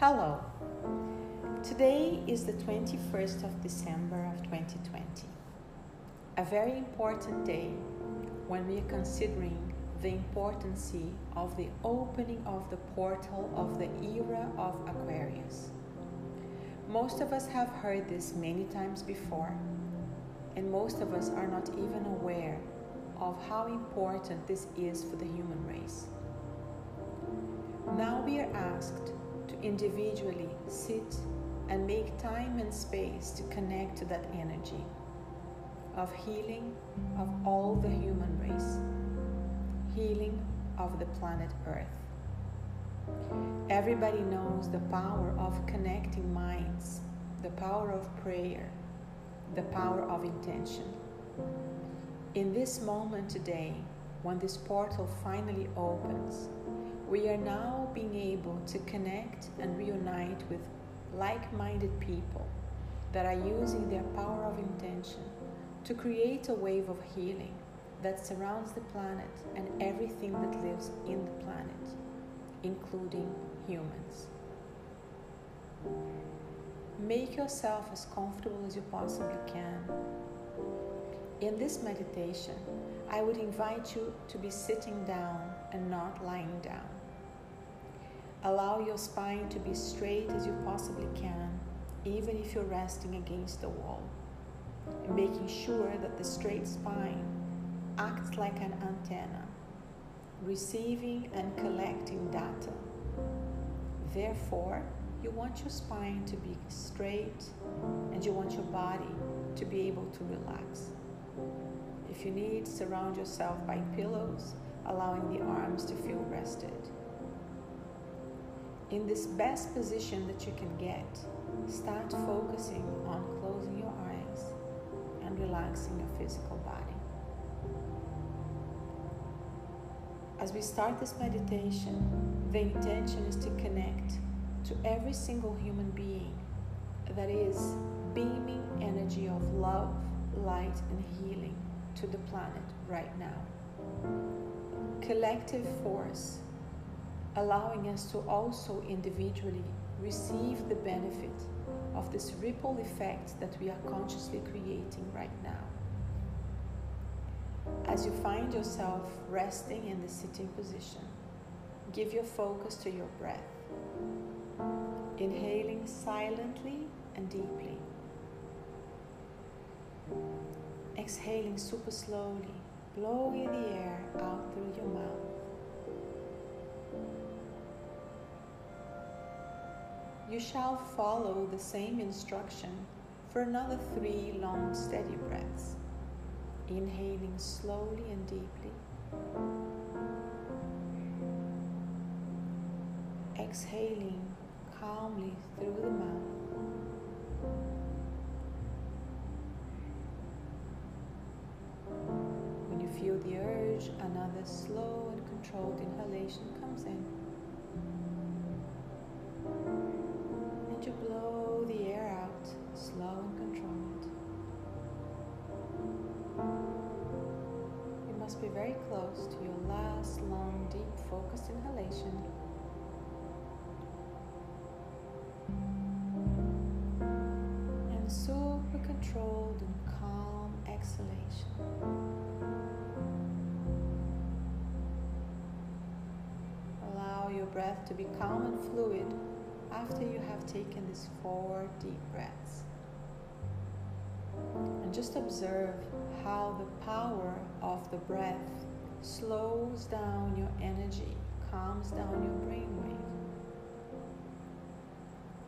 Hello. Today is the 21st of December of 2020. A very important day when we are considering the importance of the opening of the portal of the era of Aquarius. Most of us have heard this many times before, and most of us are not even aware of how important this is for the human race. Now we are asked to individually sit and make time and space to connect to that energy of healing of all the human race, healing of the planet Earth. Everybody knows the power of connecting minds, the power of prayer, the power of intention. In this moment today, when this portal finally opens, we are now being able to connect and reunite with like minded people that are using their power of intention to create a wave of healing that surrounds the planet and everything that lives in the planet, including humans. Make yourself as comfortable as you possibly can. In this meditation, I would invite you to be sitting down and not lying down. Allow your spine to be straight as you possibly can, even if you're resting against the wall, and making sure that the straight spine acts like an antenna, receiving and collecting data. Therefore, you want your spine to be straight and you want your body to be able to relax. If you need, surround yourself by pillows, allowing the arms to feel rested in this best position that you can get, start mm. focusing on closing your eyes and relaxing your physical body. As we start this meditation, the intention is to connect to every single human being that is beaming energy of love, light, and healing to the planet right now. Collective force allowing us to also individually receive the benefit of this ripple effect that we are consciously creating right now. As you find yourself resting in the sitting position, give your focus to your breath, inhaling silently and deeply, exhaling super slowly, blowing the air out through your mouth. You shall follow the same instruction for another three long, steady breaths. Inhaling slowly and deeply. Exhaling calmly through the mouth. When you feel the urge, another slow and controlled inhalation comes in. Blow the air out slow and controlled. You must be very close to your last long, deep, focused inhalation. And super controlled and calm exhalation. Allow your breath to be calm and fluid after you have taken these four deep breaths. And just observe how the power of the breath slows down your energy, calms down your brainwave.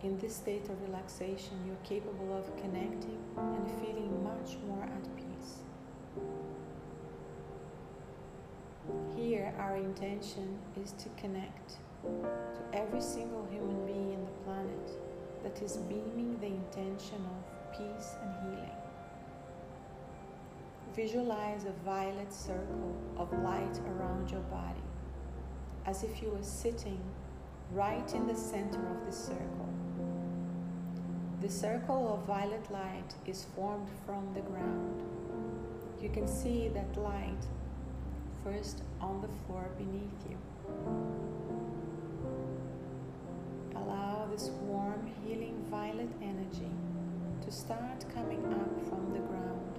In this state of relaxation, you're capable of connecting and feeling much more at peace. Here, our intention is to connect to every single human being in the planet that is beaming the intention of peace and healing. Visualize a violet circle of light around your body, as if you were sitting right in the center of the circle. The circle of violet light is formed from the ground. You can see that light first on the floor beneath you. Violet energy to start coming up from the ground,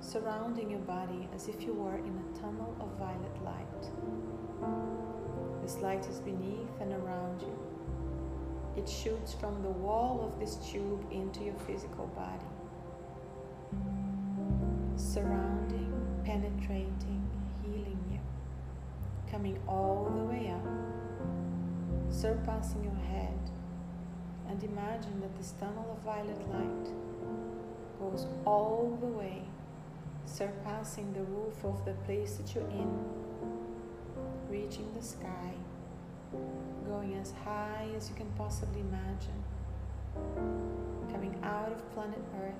surrounding your body as if you were in a tunnel of violet light. This light is beneath and around you. It shoots from the wall of this tube into your physical body, surrounding, penetrating, healing you, coming all the way up, surpassing your head, and imagine that this tunnel of violet light goes all the way, surpassing the roof of the place that you're in, reaching the sky, going as high as you can possibly imagine, coming out of planet Earth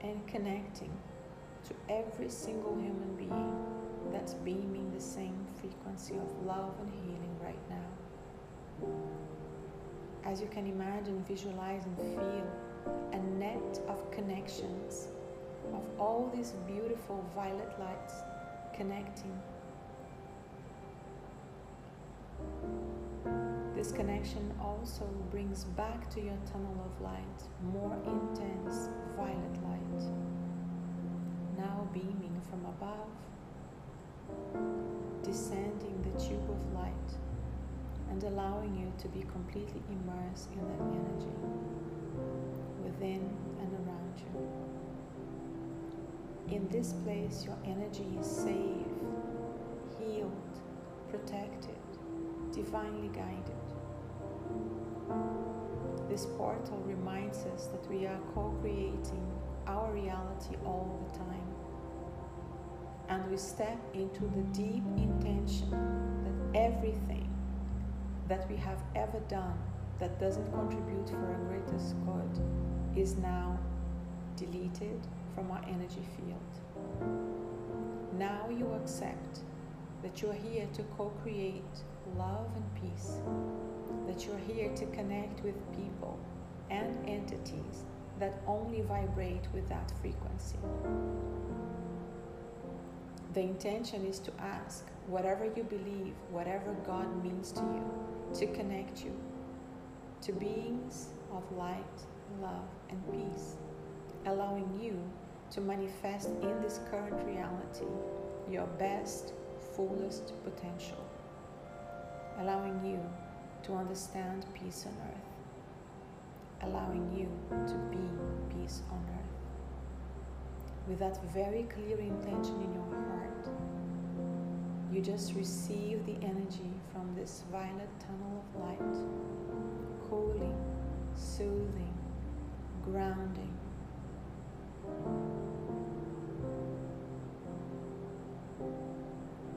and connecting to every single human being that's beaming the same frequency of love and healing right now. As you can imagine, visualize and feel a net of connections of all these beautiful violet lights connecting. This connection also brings back to your tunnel of light more intense violet light, now beaming from above, descending the tube of light and allowing you to be completely immersed in that energy within and around you. In this place, your energy is safe, healed, protected, divinely guided. This portal reminds us that we are co creating our reality all the time. And we step into the deep intention that everything that we have ever done that doesn't contribute for our greatest good is now deleted from our energy field. Now you accept that you are here to co create love and peace that you're here to connect with people and entities that only vibrate with that frequency. The intention is to ask whatever you believe, whatever God means to you, to connect you to beings of light, love, and peace, allowing you to manifest in this current reality your best, fullest potential, allowing you to understand peace on earth, allowing you to be peace on earth. With that very clear intention in your heart, you just receive the energy from this violet tunnel of light, cooling, soothing, grounding.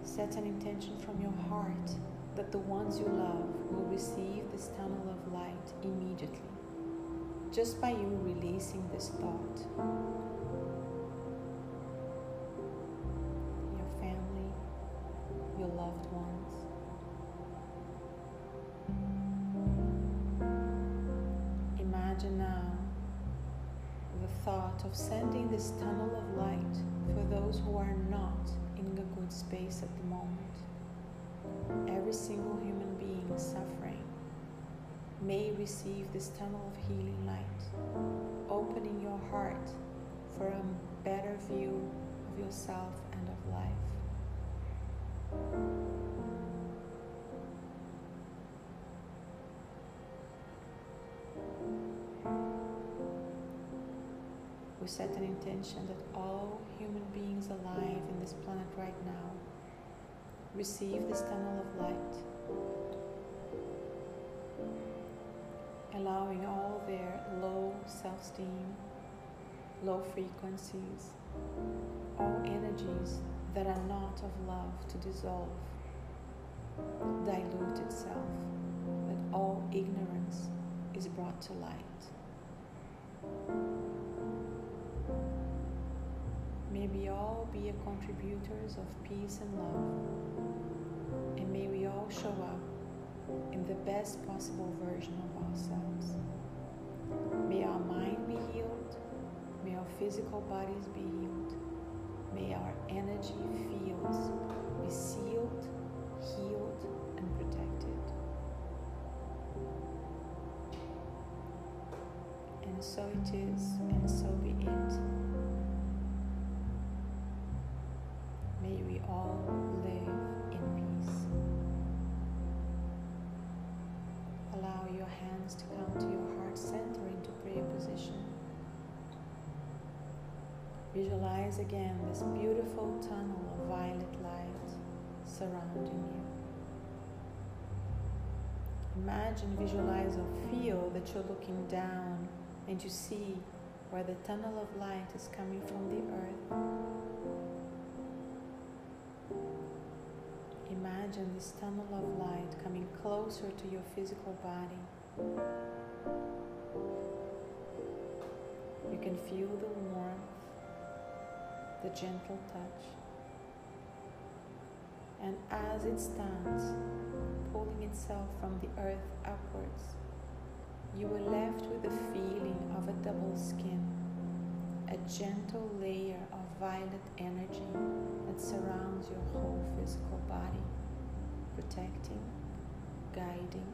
Set an intention from your heart that the ones you love will receive this tunnel of light immediately, just by you releasing this thought. Ones. Imagine now the thought of sending this tunnel of light for those who are not in a good space at the moment every single human being suffering may receive this tunnel of healing light, opening your heart for a better view of yourself and of life. We set an intention that all human beings alive in this planet right now receive this tunnel of light, allowing all their low self esteem, low frequencies, all energies that are not of love to dissolve, dilute itself, that all ignorance is brought to light. May we all be a contributors of peace and love, and may we all show up in the best possible version of ourselves. May our mind be healed, may our physical bodies be healed, May our energy fields be sealed, healed, and protected. And so it is, and so be it. Visualize again this beautiful tunnel of violet light surrounding you. Imagine, visualize, or feel that you're looking down and you see where the tunnel of light is coming from the earth. Imagine this tunnel of light coming closer to your physical body. You can feel the warmth, the gentle touch. And as it stands, pulling itself from the earth upwards, you are left with the feeling of a double skin, a gentle layer of violet energy that surrounds your whole physical body, protecting, guiding,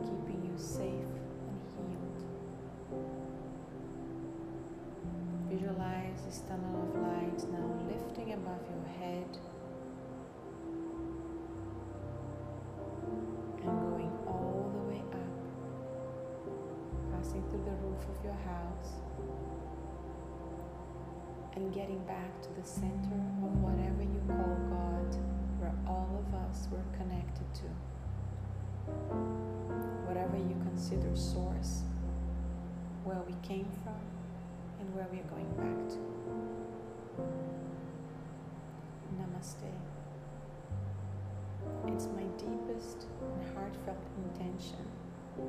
keeping you safe and healed. Visualize this tunnel of light now lifting above your head and going all the way up, passing through the roof of your house and getting back to the center of whatever you call God, where all of us were connected to. Whatever you consider source, where we came from where we are going back to. Namaste. It's my deepest and heartfelt intention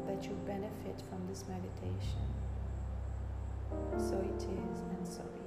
that you benefit from this meditation. So it is, and so be